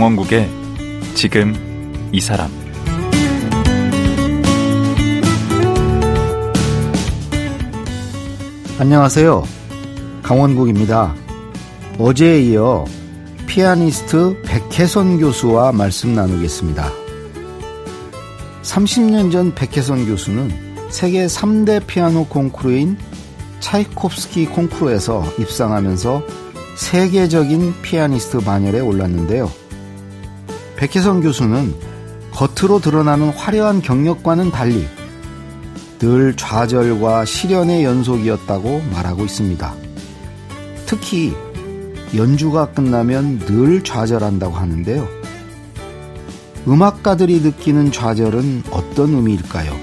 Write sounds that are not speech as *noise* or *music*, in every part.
강원국의 지금 이 사람 안녕하세요. 강원국입니다. 어제에 이어 피아니스트 백혜선 교수와 말씀 나누겠습니다. 30년 전 백혜선 교수는 세계 3대 피아노 콩쿠르인 차이콥스키 콩쿠르에서 입상하면서 세계적인 피아니스트 반열에 올랐는데요. 백혜선 교수는 겉으로 드러나는 화려한 경력과는 달리 늘 좌절과 시련의 연속이었다고 말하고 있습니다. 특히 연주가 끝나면 늘 좌절한다고 하는데요. 음악가들이 느끼는 좌절은 어떤 의미일까요?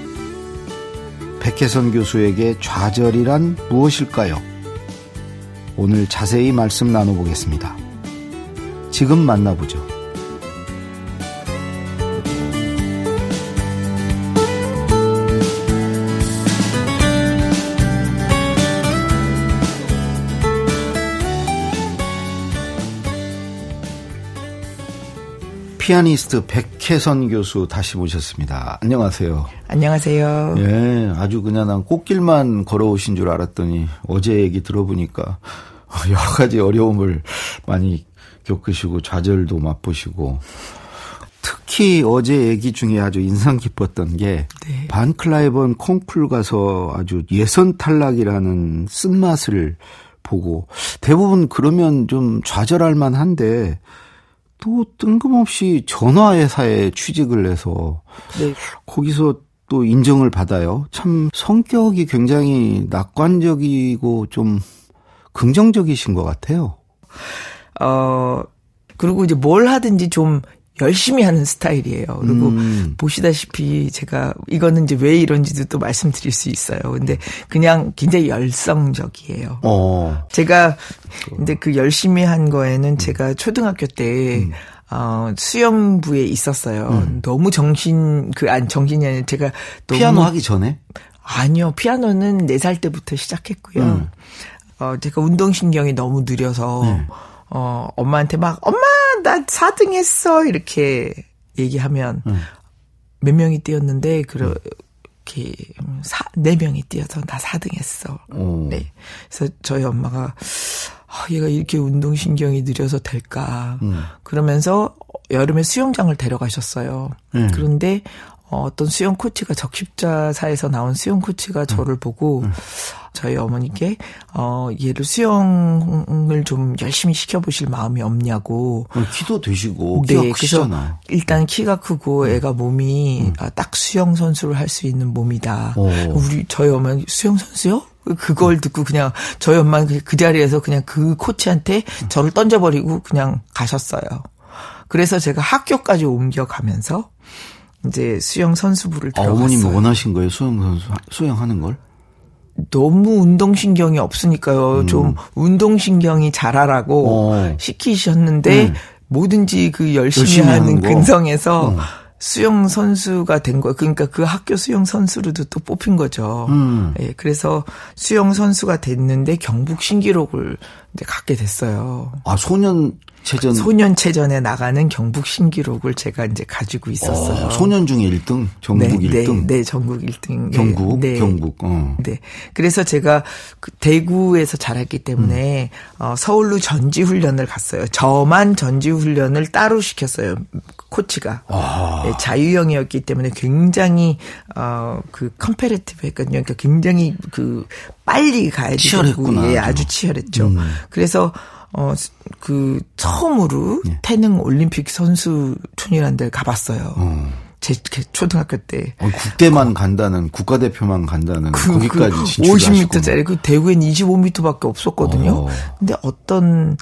백혜선 교수에게 좌절이란 무엇일까요? 오늘 자세히 말씀 나눠보겠습니다. 지금 만나보죠. 피아니스트 백혜선 교수 다시 모셨습니다. 안녕하세요. 안녕하세요. 예, 아주 그냥 난 꽃길만 걸어오신 줄 알았더니 어제 얘기 들어보니까 *laughs* 여러 가지 어려움을 많이 겪으시고 좌절도 맛보시고 특히 어제 얘기 중에 아주 인상 깊었던 게 네. 반클라이번 콩쿨 가서 아주 예선 탈락이라는 쓴맛을 보고 대부분 그러면 좀 좌절할 만한데 또 뜬금없이 전화회사에 취직을 해서 네. 거기서 또 인정을 받아요. 참 성격이 굉장히 낙관적이고 좀 긍정적이신 것 같아요. 어, 그리고 이제 뭘 하든지 좀 열심히 하는 스타일이에요. 그리고 음. 보시다시피 제가 이거는 이제 왜 이런지도 또 말씀드릴 수 있어요. 근데 그냥 굉장히 열성적이에요. 어. 제가 근데 그 열심히 한 거에는 음. 제가 초등학교 때 음. 어, 수영부에 있었어요. 음. 너무 정신, 그, 안, 정신이 아니라 제가 너무. 피아노 하기 전에? 아니요. 피아노는 4살 때부터 시작했고요. 음. 어, 제가 운동신경이 너무 느려서, 네. 어, 엄마한테 막, 엄마! 나 4등 했어! 이렇게 얘기하면, 음. 몇 명이 뛰었는데, 그렇게, 사, 4명이 뛰어서 나 4등 했어. 오. 네. 그래서 저희 엄마가, 아, 얘가 이렇게 운동신경이 느려서 될까. 음. 그러면서 여름에 수영장을 데려가셨어요. 음. 그런데 어, 어떤 수영 코치가 적십자사에서 나온 수영 코치가 음. 저를 보고 음. 저희 어머니께 어 얘를 수영을 좀 열심히 시켜보실 마음이 없냐고. 어, 키도 되시고 네, 키가 크시잖아. 일단 키가 크고 음. 애가 몸이 음. 아, 딱 수영 선수를 할 수 있는 몸이다. 오. 우리 저희 어머니 수영 선수요? 그걸 듣고 그냥 저희 엄마는 그 자리에서 그냥 그 코치한테 저를 던져버리고 그냥 가셨어요. 그래서 제가 학교까지 옮겨가면서 이제 수영 선수부를 들어갔어요. 아, 어머님 원하신 거예요? 수영 선수 수영하는 걸? 너무 운동신경이 없으니까요. 음. 좀 운동신경이 잘하라고 어. 시키셨는데 음. 뭐든지 그 열심히, 열심히 하는 근성에서 음. 수영 선수가 된 거예요. 그러니까 그 학교 수영 선수로도 또 뽑힌 거죠. 음. 예, 그래서 수영 선수가 됐는데 경북 신기록을 이제 갖게 됐어요. 아, 소년 체전 소년 체전에 나가는 경북 신기록을 제가 이제 가지고 있었어요. 어, 소년 중에 1등, 전국 네, 1등. 네, 네, 전국 1등. 경북, 네, 경북. 어. 네. 그래서 제가 그 대구에서 자랐기 때문에 음. 어, 서울로 전지 훈련을 갔어요. 저만 전지 훈련을 따로 시켰어요. 코치가 아. 네, 자유형이었기 때문에 굉장히 어 그 competitive 했거든요. 그러니까 굉장히 그 빨리 가야 되고 치열했구나. 예, 아주 치열했죠. 음. 그래서 어, 그, 처음으로 예. 태릉 올림픽 선수촌이라는 데를 가봤어요. 어. 제 초등학교 때. 어, 국대만 간다는, 국가대표만 간다는, 그, 거기까지 그 진출 50m짜리, 그 대구엔 25m밖에 없었거든요. 어. 근데 어떤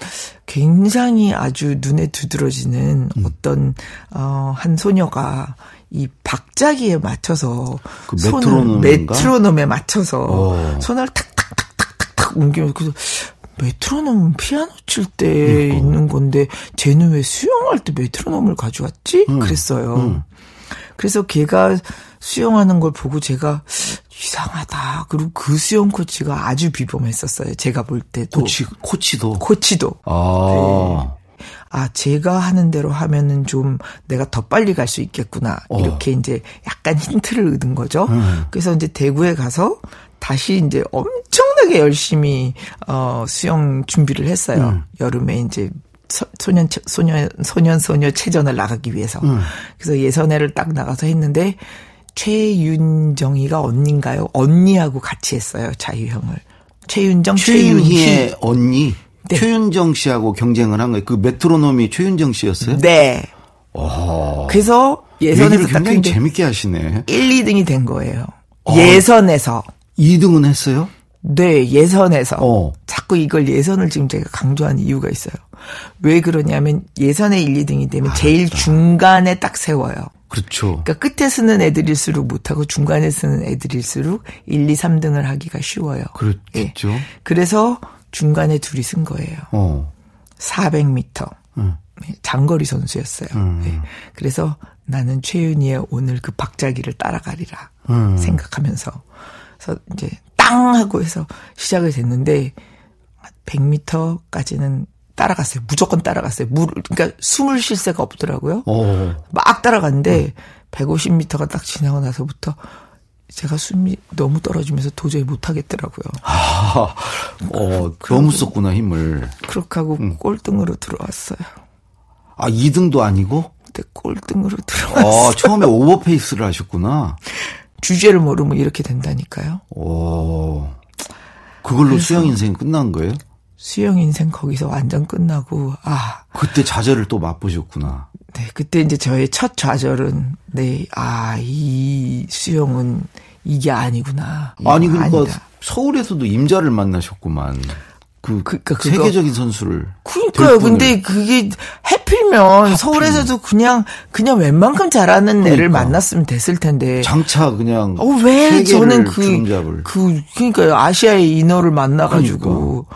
굉장히 아주 눈에 두드러지는 음. 어떤, 어, 한 소녀가 이 박자기에 맞춰서 그 메트로놈 메트로놈에 맞춰서 어. 손을 탁탁탁탁탁탁 옮기면서 그래서 메트로놈은 피아노 칠때 그러니까. 있는 건데 쟤는 왜 수영할 때 메트로놈을 가져왔지? 음. 그랬어요. 음. 그래서 걔가 수영하는 걸 보고 제가 이상하다. 그리고 그 수영 코치가 아주 비범했었어요. 제가 볼 때도. 코치, 코치도? 코치도. 아. 네. 아, 제가 하는 대로 하면은 좀 내가 더 빨리 갈 수 있겠구나. 어. 이렇게 이제 약간 힌트를 얻은 거죠. 음. 그래서 이제 대구에 가서 다시 이제 엄청나게 열심히 어 수영 준비를 했어요. 음. 여름에 이제 소, 소년 소년 소년 소녀 체전을 나가기 위해서. 음. 그래서 예선회를 딱 나가서 했는데 최윤정이가 언니인가요? 언니하고 같이 했어요. 자유형을. 최윤정, 최윤희. 최윤희의 언니 네. 최윤정 씨하고 경쟁을 한 거예요. 그 메트로놈이 최윤정 씨였어요? 네. 오. 그래서 얘기를 예선에서 딱 굉장히 재밌게 하시네. 1, 2등이 된 거예요. 어. 예선에서. 2등은 했어요? 네, 예선에서. 어. 자꾸 이걸 예선을 지금 제가 강조하는 이유가 있어요. 왜 그러냐면 예선에 1, 2등이 되면 제일 중간에 딱 세워요. 그렇죠. 그러니까 끝에 쓰는 애들일수록 못하고 중간에 쓰는 애들일수록 1, 2, 3등을 하기가 쉬워요. 그렇겠죠. 예. 그래서 중간에 둘이 쓴 거예요. 어. 400m. 음. 장거리 선수였어요. 음. 예. 그래서 나는 최윤희의 오늘 그 박자기를 따라가리라 음. 생각하면서 그래서 이제 땅 하고 해서 시작을 됐는데 100m까지는 따라갔어요. 무조건 따라갔어요. 물 그러니까 숨을 쉴 새가 없더라고요. 어. 막 따라갔는데 150m가 딱 지나고 나서부터 제가 숨이 너무 떨어지면서 도저히 못 하겠더라고요. 아, 어, 너무 썼구나, 힘을. 그렇게 하고 음. 꼴등으로 들어왔어요. 아, 2등도 아니고? 근데 꼴등으로 들어왔어요. 어, 처음에 오버페이스를 하셨구나. 주제를 모르면 이렇게 된다니까요. 오. 그걸로 수영 인생 끝난 거예요? 수영 인생 거기서 완전 끝나고 아, 그때 좌절을 또 맛보셨구나. 네 그때 이제 저의 첫 좌절은 네, 아, 이 수영은 이게 아니구나. 아니, 그러니까 아니다. 서울에서도 임자를 만나셨구만. 그, 그러니까 그거- 세계적인 선수를. 그러니까요. 분을. 근데 그게 해필이면 서울에서도 그냥 그냥 웬만큼 잘하는 애를 그러니까. 만났으면 됐을 텐데. 장차 그냥. 어, 왜 세계를 저는 그, 주름잡을. 그, 그러니까요. 아시아의 인어를 만나가지고.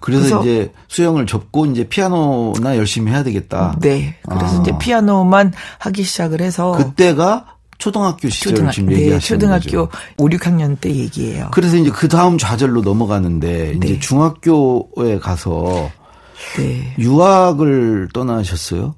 그래서, 그래서- 이제 수영을 접고 이제 피아노나 열심히 해야 되겠다. 네. 그래서 아. 이제 피아노만 하기 시작을 해서. 그때가 초등학교 시절 초등학, 지금 네, 얘기하시는 초등학교 거죠. 5, 6학년 때 얘기예요. 그래서 이제 그 다음 좌절로 넘어가는데 이제 네. 중학교에 가서 네. 유학을 떠나셨어요?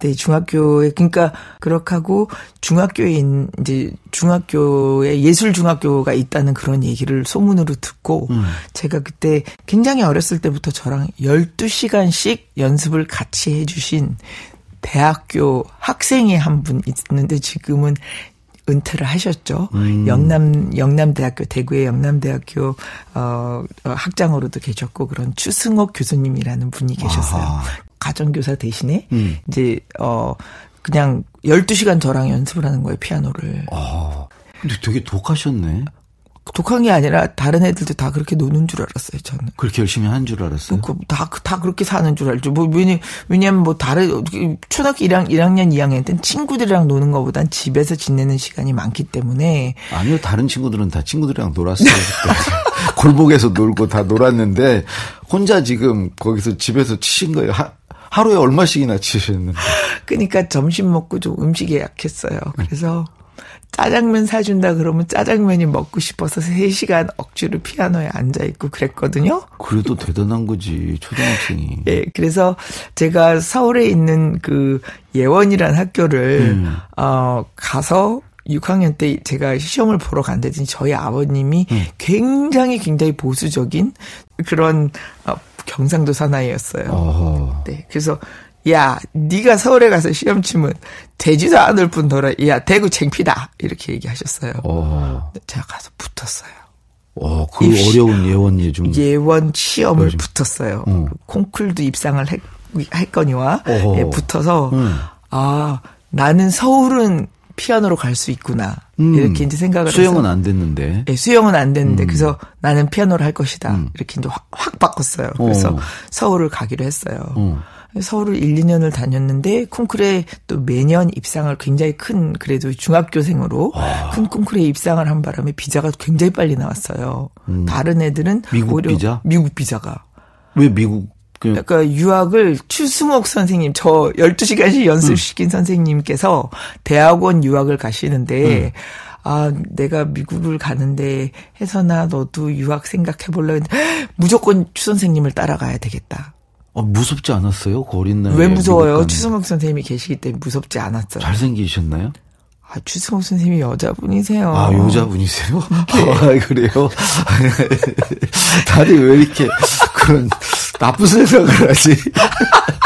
네, 중학교에, 그러니까, 그렇게 하고, 중학교에, 있- 이제, 중학교에 예술 중학교가 있다는 그런 얘기를 소문으로 듣고, 음. 제가 그때 굉장히 어렸을 때부터 저랑 12시간씩 연습을 같이 해 주신 대학교 학생이 한 분 있는데 지금은 은퇴를 하셨죠. 음. 영남 영남대학교 대구의 영남대학교 어, 어, 학장으로도 계셨고 그런 추승옥 교수님이라는 분이 계셨어요. 아하. 가정교사 대신에 음. 이제 어 그냥 12시간 저랑 연습을 하는 거예요, 피아노를. 아, 근데 되게 독하셨네. 독한 게 아니라 다른 애들도 다 그렇게 노는 줄 알았어요, 저는. 그렇게 열심히 한줄 알았어요. 그, 다, 다 그렇게 사는 줄 알죠. 뭐, 왜냐, 왜냐면 뭐, 다른, 초등학교 1학, 1학년, 2학년 때는 친구들이랑 노는 것보단 집에서 지내는 시간이 많기 때문에, 아니요, 다른 친구들은 다 친구들이랑 놀았어요. *laughs* 골목에서 놀고 다 놀았는데 혼자 지금 거기서 집에서 치신 거예요. 하, 하루에 얼마씩이나 치셨는데. 그니까 점심 먹고 좀 음식에 약했어요. 그래서, 짜장면 사준다 그러면 짜장면이 먹고 싶어서 3시간 억지로 피아노에 앉아있고 그랬거든요. 그래도 대단한 거지 초등학생이. 예, 그래서 제가 서울에 있는 그 예원이라는 학교를 음. 어 가서 6학년 때 제가 시험을 보러 간다더니 저희 아버님이 음. 굉장히 굉장히 보수적인 그런 어, 경상도 사나이였어요. 어허. 네, 그래서 야, 네가 서울에 가서 시험 치면 되지도 않을 뿐더러 야 대구 창피다 이렇게 얘기하셨어요. 어. 제가 가서 붙었어요. 어, 그 입시- 어려운 예원 예중. 예원 시험을 요즘. 붙었어요. 어. 콩쿨도 입상을 했, 했거니와 어허. 예, 붙어서 음. 아 나는 서울은 피아노로 갈 수 있구나 음. 이렇게 이제 생각을 수영은 해서 안 됐는데. 예, 수영은 안 됐는데 음. 그래서 나는 피아노를 할 것이다 이렇게 이제 확, 확 바꿨어요. 그래서 어. 서울을 가기로 했어요. 어. 서울을 1, 2년을 다녔는데 콩쿨에 또 매년 입상을 굉장히 큰 그래도 중학교생으로 큰 콩쿨에 입상을 한 바람에 비자가 굉장히 빨리 나왔어요. 다른 애들은 음. 미국 비자? 미국 비자가. 왜 미국 그 그러니까 유학을 추승옥 선생님 저 12시간씩 연습시킨 선생님께서 대학원 유학을 가시는데 아, 내가 미국을 가는데 혜선아 너도 유학 생각해 볼래? 무조건 추 선생님을 따라가야 되겠다. 어, 무섭지 않았어요? 그 어린 나이에. 왜 무서워요? 추승욱 선생님이 계시기 때문에 무섭지 않았어요. 잘생기셨나요? 아, 추승욱 선생님이 여자분이세요. 아, 여자분이세요? *laughs* 아, 그래요? *laughs* 다들 왜 이렇게 그런 나쁜 생각을 하지? *laughs*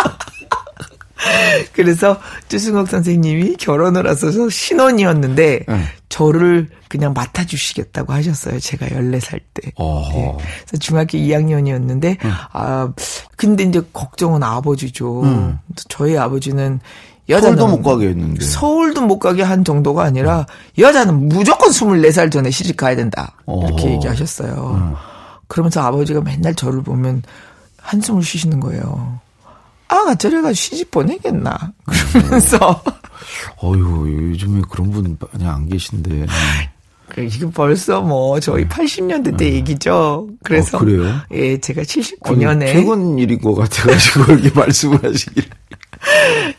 *laughs* 그래서 추승욱 선생님이 결혼을 하셔서 신혼이었는데 네. 저를 그냥 맡아주시겠다고 하셨어요. 제가 14살 때. 네. 네. 그래서 중학교 2학년이었는데 아 근데 이제 걱정은 아버지죠. 음. 저희 아버지는 여자는 서울도 못 가게 했는데. 서울도 못 가게 한 정도가 아니라 여자는 무조건 24살 전에 시집 가야 된다. 이렇게. 얘기하셨어요. 그러면서 아버지가 맨날 저를 보면 한숨을 쉬시는 거예요. 아, 저래가 시집 보내겠나. 그러면서. 어휴, 요즘에 그런 분 많이 안 계신데. 그래, 이거 벌써 뭐, 저희 80년대 때 얘기죠. 그래서. 어, 그래요? 예, 제가 아니, 79년에. 최근 일인 것 같아가지고 이렇게 *laughs* 말씀을 하시길.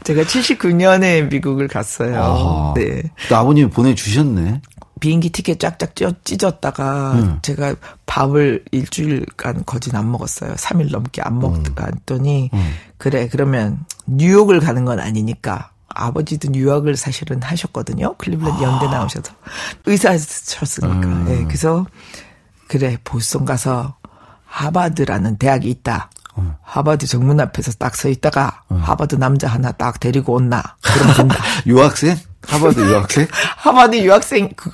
제가 79년에 미국을 갔어요. 아하. 네. 또 아버님이 보내주셨네. 비행기 티켓 쫙쫙 찢었다가 음. 제가 밥을 일주일간 거진 안 먹었어요. 3일 넘게 안 먹더니 음. 그래 그러면 뉴욕을 가는 건 아니니까 아버지도 뉴욕을 사실은 하셨거든요. 클리블랜드 연대 나오셔서 의사셨으니까. 음. 네, 그래서 그래 보스턴 가서 하버드라는 대학이 있다. 어. 하버드 정문 앞에서 딱 서 있다가 하버드 남자 하나 딱 데리고 온나. 그럼 된다. *laughs* 유학생? 하버드 유학생? *laughs* 하버드 유학생 그,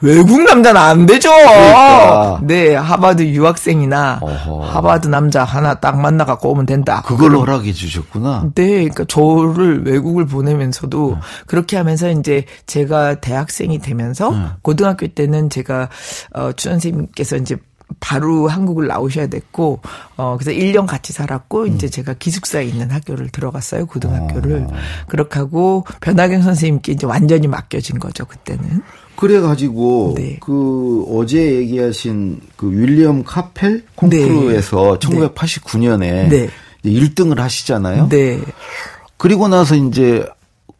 외국 남자는 안 되죠. 그러니까. 네, 하버드 유학생이나 어허. 하버드 남자 하나 딱 만나 갖고 오면 된다. 그걸로 허락해 주셨구나. 네, 그러니까 저를 외국을 보내면서도 그렇게 하면서 이제 제가 대학생이 되면서 고등학교 때는 제가 어, 추 선생님께서 이제 바로 한국을 나오셔야 됐고 어 그래서 1년 같이 살았고 이제 제가 기숙사에 있는 학교를 들어갔어요 고등학교를. 그렇게 하고 변하경 선생님께 이제 완전히 맡겨진 거죠 그때는. 그래 가지고 네. 그 어제 얘기하신 그 윌리엄 카펠 콩쿠르에서 1989년에 네. 1등을 하시잖아요. 네. 그리고 나서 이제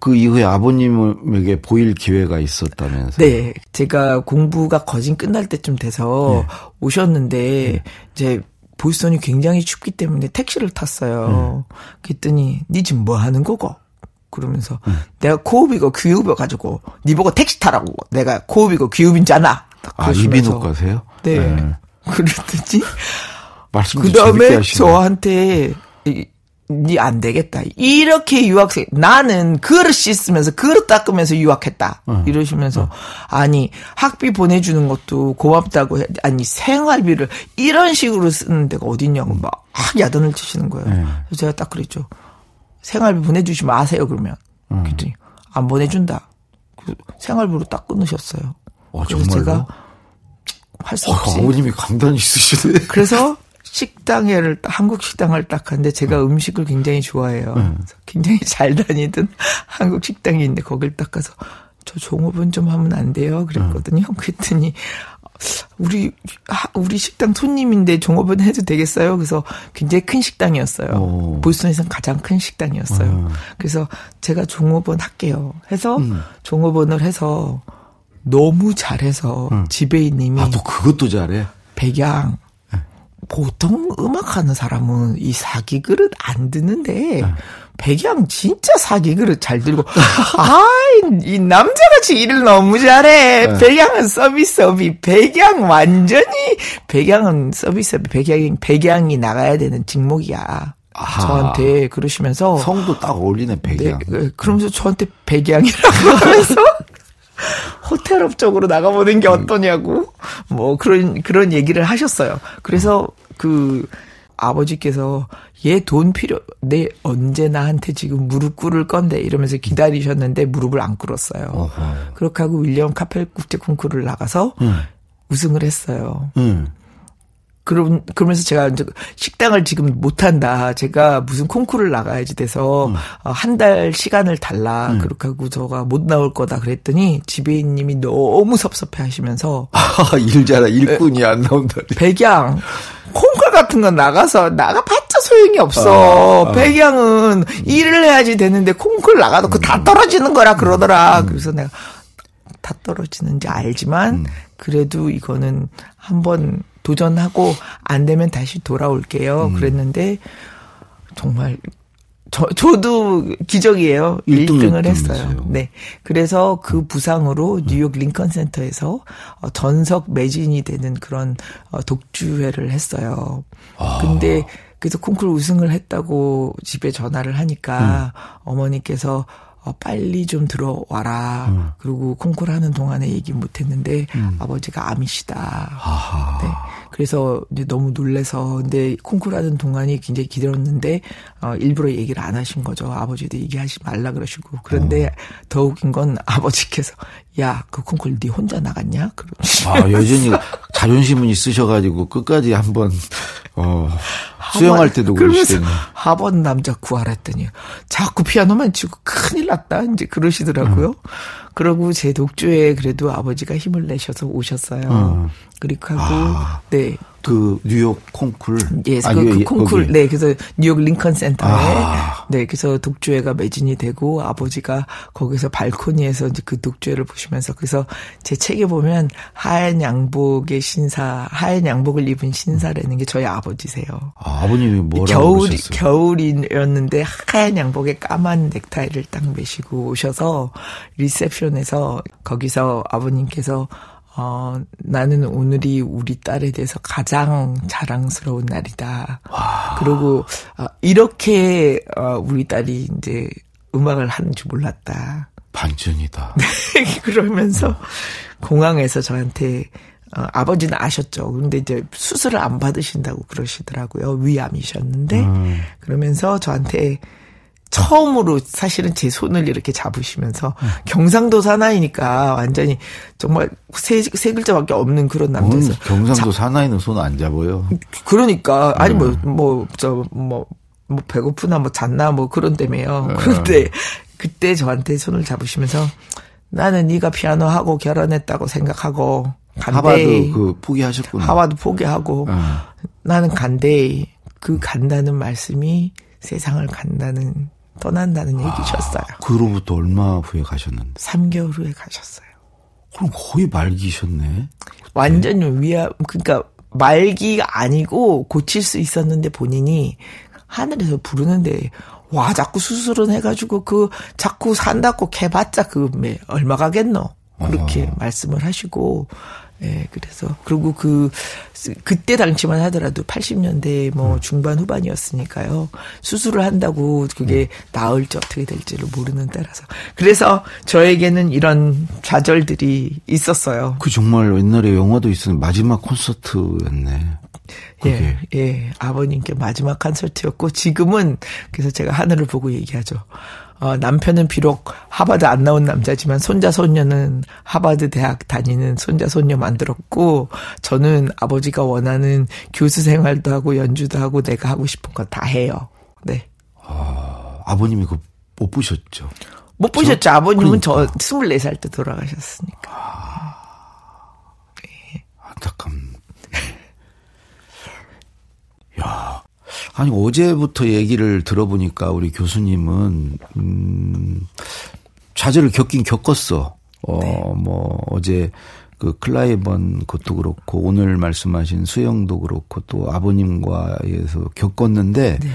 그 이후에 아버님에게 보일 기회가 있었다면서. 네. 제가 공부가 거진 끝날 때쯤 돼서 오셨는데 이제 보스턴이 굉장히 춥기 때문에 택시를 탔어요. 그랬더니 니 지금 뭐 하는 거고? 그러면서 내가 코업이고 귀업이 가지고 니 보고 택시 타라고. 내가 코업이고 귀업인잖아. 아, 이비인후과세요? 네. 네. *laughs* 그랬더니 말씀도 그 다음에. 저한테 니 안 되겠다. 이렇게 유학생 나는 그릇 씻으면서 그릇 닦으면서 유학했다. 어. 이러시면서 아니 학비 보내주는 것도 고맙다고 해. 아니 생활비를 이런 식으로 쓰는 데가 어딨냐고 막 야단을 치시는 거예요. 네. 그래서 제가 딱 그랬죠. 생활비 보내주지 마세요 그러면. 음. 그랬더니 안 보내준다. 그 생활비로 딱 끊으셨어요. 어, 그래서 정말로? 제가 할수 어, 없이 아버님이 강단이 있으시네. 그래서 식당에를 딱- 한국 식당을 딱 갔는데 제가 음 식을 굉장히 좋아해요. 그래서 굉장히 *laughs* 잘 다니던 *laughs* 한국 식당이 있는데 거길 딱 가서 저 종업원 좀 하면 안 돼요? 그랬거든요. 그랬더니 우리 하- 우리 식당 손님인데 종업원 해도 되겠어요? 그래서 굉장히 큰 식당이었어요. 오. 보스턴에서 가장 큰 식당이었어요. 그래서 제가 종업원 할게요. 해서 종업원을 해서 너무 잘해서 지배인님이 아, 또 그것도 잘해. 백양 보통 음악하는 사람은 이 사기 그릇 안 드는데 백양 진짜 사기 그릇 잘 들고 *laughs* 아이 이 남자같이 일을 너무 잘해 백양은 서비스업이 백양 완전히 백양은 서비스업이 백양 백양이 나가야 되는 직목이야 아하. 저한테 그러시면서 성도 딱 어울리네, 네, 백양. 네, 그러면서 저한테 백양이라고 *laughs* 하면서 호텔업 쪽으로 나가보는 게 어떠냐고 뭐 그런 그런 얘기를 하셨어요. 그래서 그 아버지께서 얘 돈 필요 내 언제 나한테 지금 무릎 꿇을 건데 이러면서 기다리셨는데 무릎을 안 꿇었어요. 어허. 그렇게 하고 윌리엄 카펠 국제 콩쿠르를 나가서 우승을 했어요. 응. 그럼 그러면서 제가 이제 식당을 지금 못 한다. 제가 무슨 콩쿠르를 나가야지 돼서 음. 한달 시간을 달라. 그렇게 하고 저가 못 나올 거다 그랬더니 지배인님이 너무 섭섭해 하시면서 아, 일 잘해. 일꾼이 안 나온다. 백양 콩쿨 같은 건 나가서 나가봤자 소용이 없어. 아, 아. 백양은 일을 해야지 되는데 콩쿨 나가도 그 다 떨어지는 거라 그러더라. 그래서 내가 다 떨어지는지 알지만 그래도 이거는 한번 도전하고 안 되면 다시 돌아올게요. 그랬는데 정말 저, 저도 기적이에요. 1등 을 했어요. 네. 그래서 그 부상으로 뉴욕 링컨 센터에서 어, 전석 매진이 되는 그런 어, 독주회를 했어요. 아. 근데 그래서 콩쿨 우승을 했다고 집에 전화를 하니까 음. 어머니께서 어, 빨리 좀 들어와라. 음. 그리고 콩쿨 하는 동안에 얘기 못 했는데 음. 아버지가 암이시다. 아하. 네. 그래서 이제 너무 놀래서 근데 콩쿨 하는 동안이 굉장히 기다렸는데 어, 일부러 얘기를 안 하신 거죠. 아버지도 얘기하지 말라 그러시고. 그런데 어. 더 웃긴 건 *laughs* 아버지께서 야, 그 콩쿨 네 혼자 나갔냐? 그러시 아, 여전히 자존심은 있으셔가지고 끝까지 한번 어, 수영할 때도 그러시더니. 하번 *laughs* 남자 구하랬더니 자꾸 피아노만 치고 큰일 났다. 이제 그러시더라고요. 음. 그러고 제 독주에 그래도 아버지가 힘을 내셔서 오셨어요. 음. 그리고 하고, 아. 네. 그 뉴욕 콩쿨. 예, 아, 그, 그 콩쿨. 거기. 네, 그래서 뉴욕 링컨 센터에 아. 네, 그래서 독주회가 매진이 되고 아버지가 거기서 발코니에서 이제 그 독주회를 보시면서 그래서 제 책에 보면 하얀 양복의 신사, 하얀 양복을 입은 신사라는 게 저희 아버지세요. 아, 버님이 뭐라고 겨울이 그러셨어요? 겨울이었는데 하얀 양복에 까만 넥타이를 딱 매시고 오셔서 리셉션에서 거기서 아버님께서 어, 나는 오늘이 우리 딸에 대해서 가장 자랑스러운 날이다. 와. 그리고, 어, 이렇게, 어, 우리 딸이 이제 음악을 하는 줄 몰랐다. 반전이다. *laughs* 그러면서 음. 공항에서 저한테, 어, 아버지는 아셨죠. 근데 이제 수술을 안 받으신다고 그러시더라고요. 위암이셨는데. 음. 그러면서 저한테 처음으로 사실은 제 손을 이렇게 잡으시면서 음. 경상도 사나이니까 완전히 정말 세, 세 글자밖에 없는 그런 남자였어요. 음, 경상도 자, 사나이는 손 안 잡아요. 그러니까 아니 뭐 뭐 저뭐뭐 배고프나 뭐 잤나 뭐 그런 때문에요. 네. 그런데 그때 저한테 손을 잡으시면서 나는 네가 피아노 하고 결혼했다고 생각하고 간대. 하바드 그 포기하셨구나. 하바드 포기하고 네. 나는 간대. 그 간다는 말씀이 세상을 간다는 떠난다는 얘기셨어요. 아, 그로부터 얼마 후에 가셨는데? 3개월 후에 가셨어요. 그럼 거의 말기셨네. 완전 히 위암 그러니까 말기가 아니고 고칠 수 있었는데 본인이 하늘에서 부르는데 와 자꾸 수술은 해가지고 그 자꾸 산다고 개봤자 그 얼마 가겠노 그렇게 어. 말씀을 하시고 예, 그래서 그리고 그 그때 당시만 하더라도 80년대 뭐 음. 중반 후반이었으니까요. 수술을 한다고 그게 음. 나을지 어떻게 될지를 모르는 때라서. 그래서 저에게는 이런 좌절들이 있었어요. 그 정말 옛날에 영화도 있었는 마지막 콘서트였네. 그게. 예, 예. 아버님께 마지막 콘서트였고 지금은 그래서 제가 하늘을 보고 얘기하죠. 어, 남편은 비록 하버드 안 나온 남자지만 손자 손녀는 하버드 대학 다니는 손자 손녀 만들었고 저는 아버지가 원하는 교수 생활도 하고 연주도 하고 내가 하고 싶은 거 다 해요. 네. 아, 아버님이 그못 보셨죠? 못 보셨죠. 아버님은 그러니까. 저 24살 때 돌아가셨으니까. 아, 네. 안타깝네. 야, 아니 어제부터 얘기를 들어보니까 우리 교수님은 음 좌절을 겪긴 겪었어. 어, 네. 뭐 어제 그 클라이번 것도 그렇고 오늘 말씀하신 수영도 그렇고 또 아버님과 에서 겪었는데 네.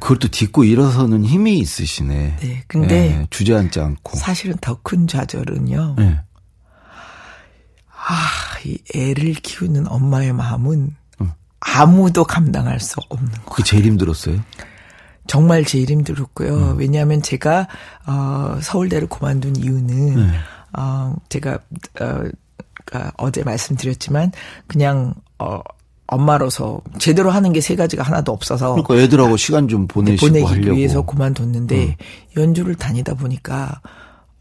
또 딛고 일어서는 힘이 있으시네. 네. 근데 네, 주저앉지 않고. 사실은 더 큰 좌절은요. 네. 아, 이 애를 키우는 엄마의 마음은 아무도 감당할 수 없는 거. 그게 제일 힘들었어요? 정말 제일 힘들었고요. 음. 왜냐하면 제가 어 서울대를 그만둔 이유는 네. 어 제가 어 그러니까 어제 말씀드렸지만 그냥 어 엄마로서 제대로 하는 게 세 가지가 하나도 없어서 그러니까 애들하고 시간 좀 보내시고 보내기 하려고. 위해서 그만뒀는데 음. 연주를 다니다 보니까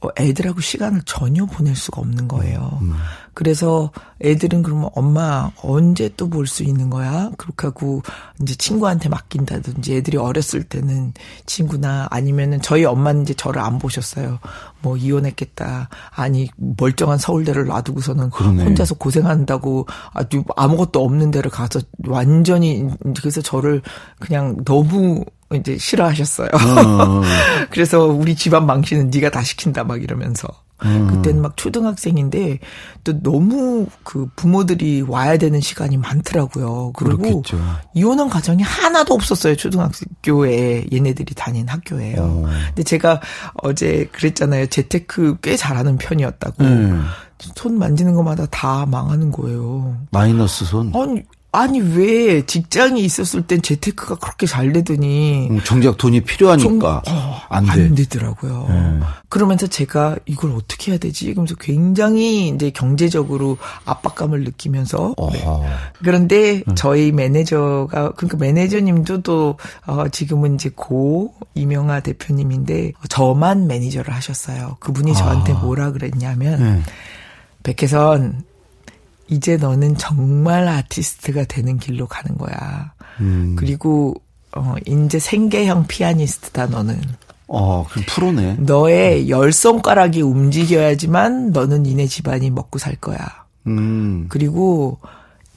어, 애들하고 시간을 전혀 보낼 수가 없는 거예요. 음. 그래서 애들은 그러면 엄마 언제 또 볼 수 있는 거야? 그렇게 하고 이제 친구한테 맡긴다든지 애들이 어렸을 때는 친구나 아니면은 저희 엄마는 이제 저를 안 보셨어요. 뭐 이혼했겠다. 아니 멀쩡한 서울대를 놔두고서는 그러네. 혼자서 고생한다고 아주 아무것도 없는 데를 가서 완전히 그래서 저를 그냥 너무 이제 싫어하셨어요. 어. *laughs* 그래서 우리 집안 망신은 네가 다 시킨다 막 이러면서. 음. 그때는 막 초등학생인데 또 너무 그 부모들이 와야 되는 시간이 많더라고요. 그리고 그렇겠죠. 이혼한 가정이 하나도 없었어요. 초등학교에 얘네들이 다닌 학교예요. 오. 어. 근데 제가 어제 그랬잖아요. 재테크 꽤 잘하는 편이었다고. 음. 손 만지는 것마다 다 망하는 거예요. 마이너스 손? 아니, 아니 왜 직장이 있었을 땐 재테크가 그렇게 잘 되더니 음, 정작 돈이 필요하니까 좀, 어, 안, 돼. 안 되더라고요. 네. 그러면서 제가 이걸 어떻게 해야 되지? 그러면서 굉장히 이제 경제적으로 압박감을 느끼면서 네. 그런데 네. 저희 매니저가 그러니까 매니저님도 또 어, 지금은 이제 고 이명아 대표님인데 저만 매니저를 하셨어요. 그분이 저한테 아. 뭐라 그랬냐면 네. 백혜선 이제 너는 정말 아티스트가 되는 길로 가는 거야. 음. 그리고 어 이제 생계형 피아니스트다 너는. 어, 그 프로네. 너의 열 손가락이 움직여야지만 너는 니네 집안이 먹고 살 거야. 음. 그리고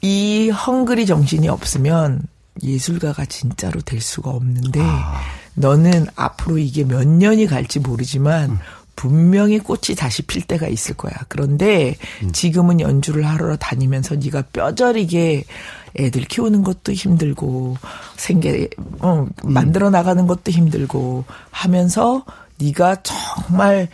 이 헝그리 정신이 없으면 예술가가 진짜로 될 수가 없는데 아. 너는 앞으로 이게 몇 년이 갈지 모르지만 음. 분명히 꽃이 다시 필 때가 있을 거야. 그런데 음. 지금은 연주를 하러 다니면서 네가 뼈저리게 애들 키우는 것도 힘들고 생계 어, 음. 만들어 나가는 것도 힘들고 하면서 네가 정말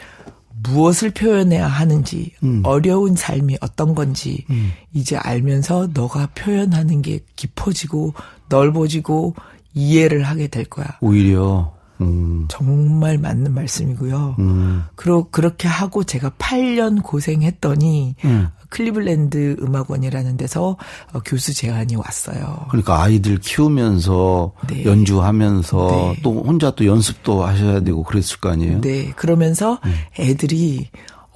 무엇을 표현해야 하는지 음. 어려운 삶이 어떤 건지 음. 이제 알면서 너가 표현하는 게 깊어지고 넓어지고 이해를 하게 될 거야. 오히려 음. 정말 맞는 말씀이고요. 음. 그러, 그렇게 하고 제가 8년 고생했더니 음. 클리블랜드 음악원이라는 데서 어, 교수 제안이 왔어요. 그러니까 아이들 키우면서 네. 연주하면서 네. 또 혼자 또 연습도 하셔야 되고 그랬을 거 아니에요? 네. 그러면서 음. 애들이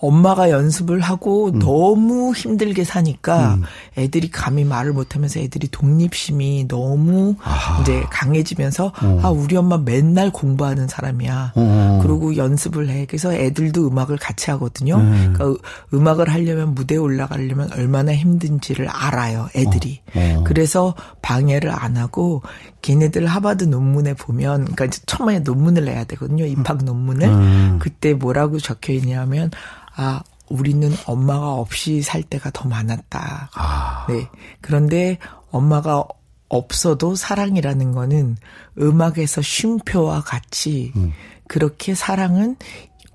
엄마가 연습을 하고 음. 너무 힘들게 사니까 음. 애들이 감히 말을 못하면서 애들이 독립심이 너무 아하. 이제 강해지면서 어. 아 우리 엄마 맨날 공부하는 사람이야. 어. 그리고 연습을 해. 그래서 애들도 음악을 같이 하거든요. 음. 그러니까 음악을 하려면 무대에 올라가려면 얼마나 힘든지를 알아요. 애들이. 어. 어. 그래서 방해를 안 하고 걔네들 하버드 논문에 보면 그러니까 처음에 논문을 내야 되거든요. 입학 논문을. 음. 그때 뭐라고 적혀 있냐면 아, 우리는 엄마가 없이 살 때가 더 많았다. 아. 네. 그런데 엄마가 없어도 사랑이라는 거는 음악에서 쉼표와 같이 음. 그렇게 사랑은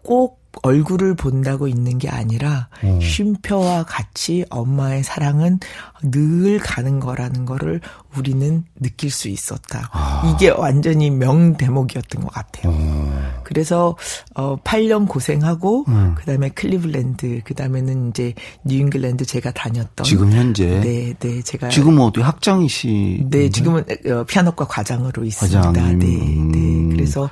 꼭 얼굴을 본다고 있는 게 아니라 음. 쉼표와 같이 엄마의 사랑은 늘 가는 거라는 거를 우리는 느낄 수 있었다. 아. 이게 완전히 명 대목이었던 것 같아요. 음. 그래서 어 8년 고생하고 음. 그다음에 클리블랜드 그다음에는 이제 뉴잉글랜드 제가 다녔던 지금 현재 네, 네. 제가 지금은 어디 학장이시 네, 지금은 어, 피아노과 과장으로 있습니다. 과장님. 네. 네. 그래서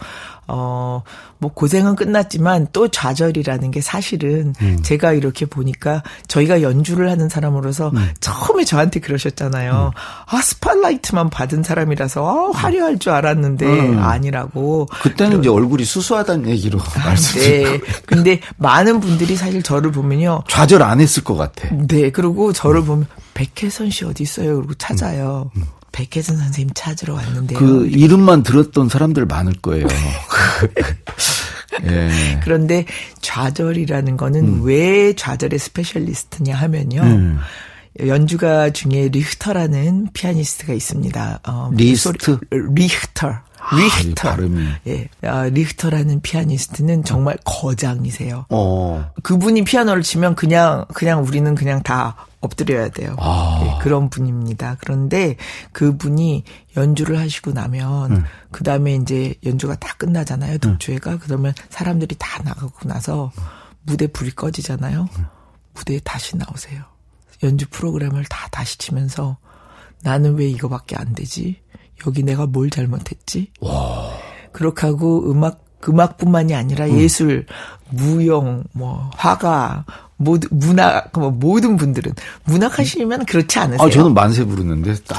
어, 뭐 고생은 끝났지만 또 좌절이라는 게 사실은 음. 제가 이렇게 보니까 저희가 연주를 하는 사람으로서 음. 처음에 저한테 그러셨잖아요. 음. 아, 스팟라이트만 받은 사람이라서 아, 화려할 줄 알았는데 음. 아니라고. 그때는 그러... 이제 얼굴이 수수하다는 얘기로 아, 말씀드리고. 네. 근데 많은 분들이 사실 저를 보면요. 좌절 안 했을 것 같아. 네. 그리고 저를 음. 보면 백혜선 씨 어디 있어요? 그리고 찾아요. 음. 백혜선 선생님 찾으러 왔는데요. 그 이름만 들었던 사람들 많을 거예요. 예. *laughs* 그런데 좌절이라는 거는 음. 왜 좌절의 specialist냐 하면요. 음. 연주가 중에 리흐터라는 피아니스트가 있습니다. 어, 리스트? 리흐터. 리히터. 아, 예. 아, 리히터라는 피아니스트는 정말 거장이세요. 어. 그분이 피아노를 치면 그냥, 그냥 우리는 그냥 다 엎드려야 돼요. 아. 예, 그런 분입니다. 그런데 그분이 연주를 하시고 나면, 음. 그 다음에 이제 연주가 다 끝나잖아요. 독주회가. 음. 그러면 사람들이 다 나가고 나서 무대 불이 꺼지잖아요. 음. 무대에 다시 나오세요. 연주 프로그램을 다 다시 치면서 나는 왜 이거밖에 안 되지? 여기 내가 뭘 잘못했지? 와. 그렇게 하고 음악 음악뿐만이 아니라 음. 예술, 무용, 뭐 화가, 모두 문학 뭐 모든 분들은 문학 하시면 그렇지 않으세요? 아 저는 만세 부르는데 딱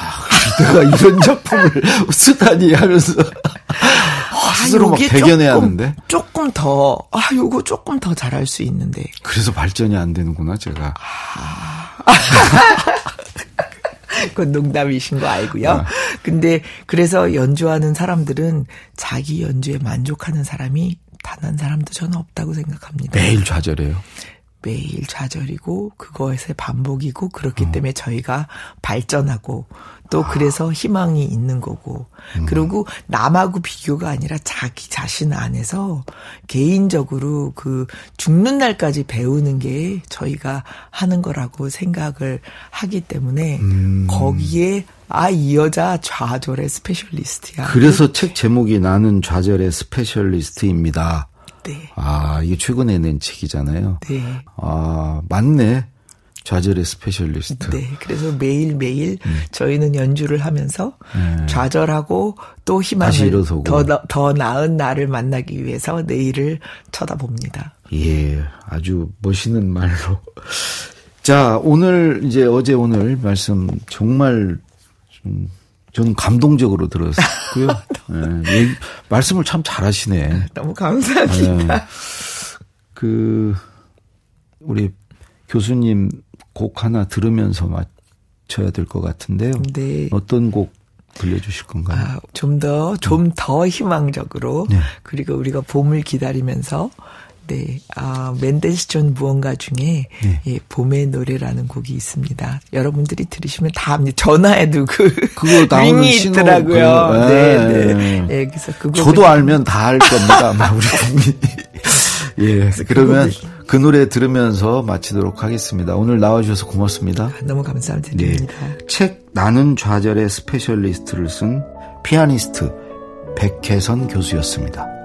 내가 이런 *laughs* 작품을 쓰다니 하면서 아, *laughs* 스스로 막 대견해 하는데 조금 더 아 요거 조금 더 잘할 수 있는데 그래서 발전이 안 되는구나 제가. 아. *laughs* 그건 농담이신 거 알고요. 어. 근데 그래서 연주하는 사람들은 자기 연주에 만족하는 사람이 단 한 사람도 저는 없다고 생각합니다. 매일 좌절해요. 매일 좌절이고 그거에서 반복이고 그렇기 어. 때문에 저희가 발전하고 또 그래서 희망이 있는 거고 음. 그리고 남하고 비교가 아니라 자기 자신 안에서 개인적으로 그 죽는 날까지 배우는 게 저희가 하는 거라고 생각을 하기 때문에 음. 거기에 아, 이 여자 좌절의 specialist야. 그래서 책 제목이 나는 좌절의 specialist입니다. 네. 아, 이게 최근에 낸 책이잖아요. 네. 아, 맞네. 좌절의 specialist. 네. 그래서 매일매일 음. 저희는 연주를 하면서 네. 좌절하고 또 희망을 더, 더 나은 나를 만나기 위해서 내일을 쳐다봅니다. 예. 아주 멋있는 말로. 자, 오늘 이제 어제 오늘 말씀 정말 좀 저는 감동적으로 들었고요. *laughs* 네, 말씀을 참 잘하시네. 너무 감사합니다. 네. 그 우리 교수님 곡 하나 들으면서 맞춰야 될 것 같은데요. 네. 어떤 곡 들려주실 건가요? 아, 좀 더, 좀더 희망적으로. 네. 그리고 우리가 봄을 기다리면서 네, 아, 맨델스존 무언가 중에 네. 예, 봄의 노래라는 곡이 있습니다. 여러분들이 들으시면 다 전화에도 그 그거 *laughs* 나오는 있더라고요. 그, 네, 네, 네. 예, 그래서 그거 저도 알면 다 알 겁니다. 아마 우리 국민이. *laughs* 예, 그러면 그 노래 들으면서 마치도록 하겠습니다. 오늘 나와주셔서 고맙습니다. 아, 너무 감사드립니다. 네. 책 나는 좌절의 specialist를 쓴 피아니스트 백혜선 교수였습니다.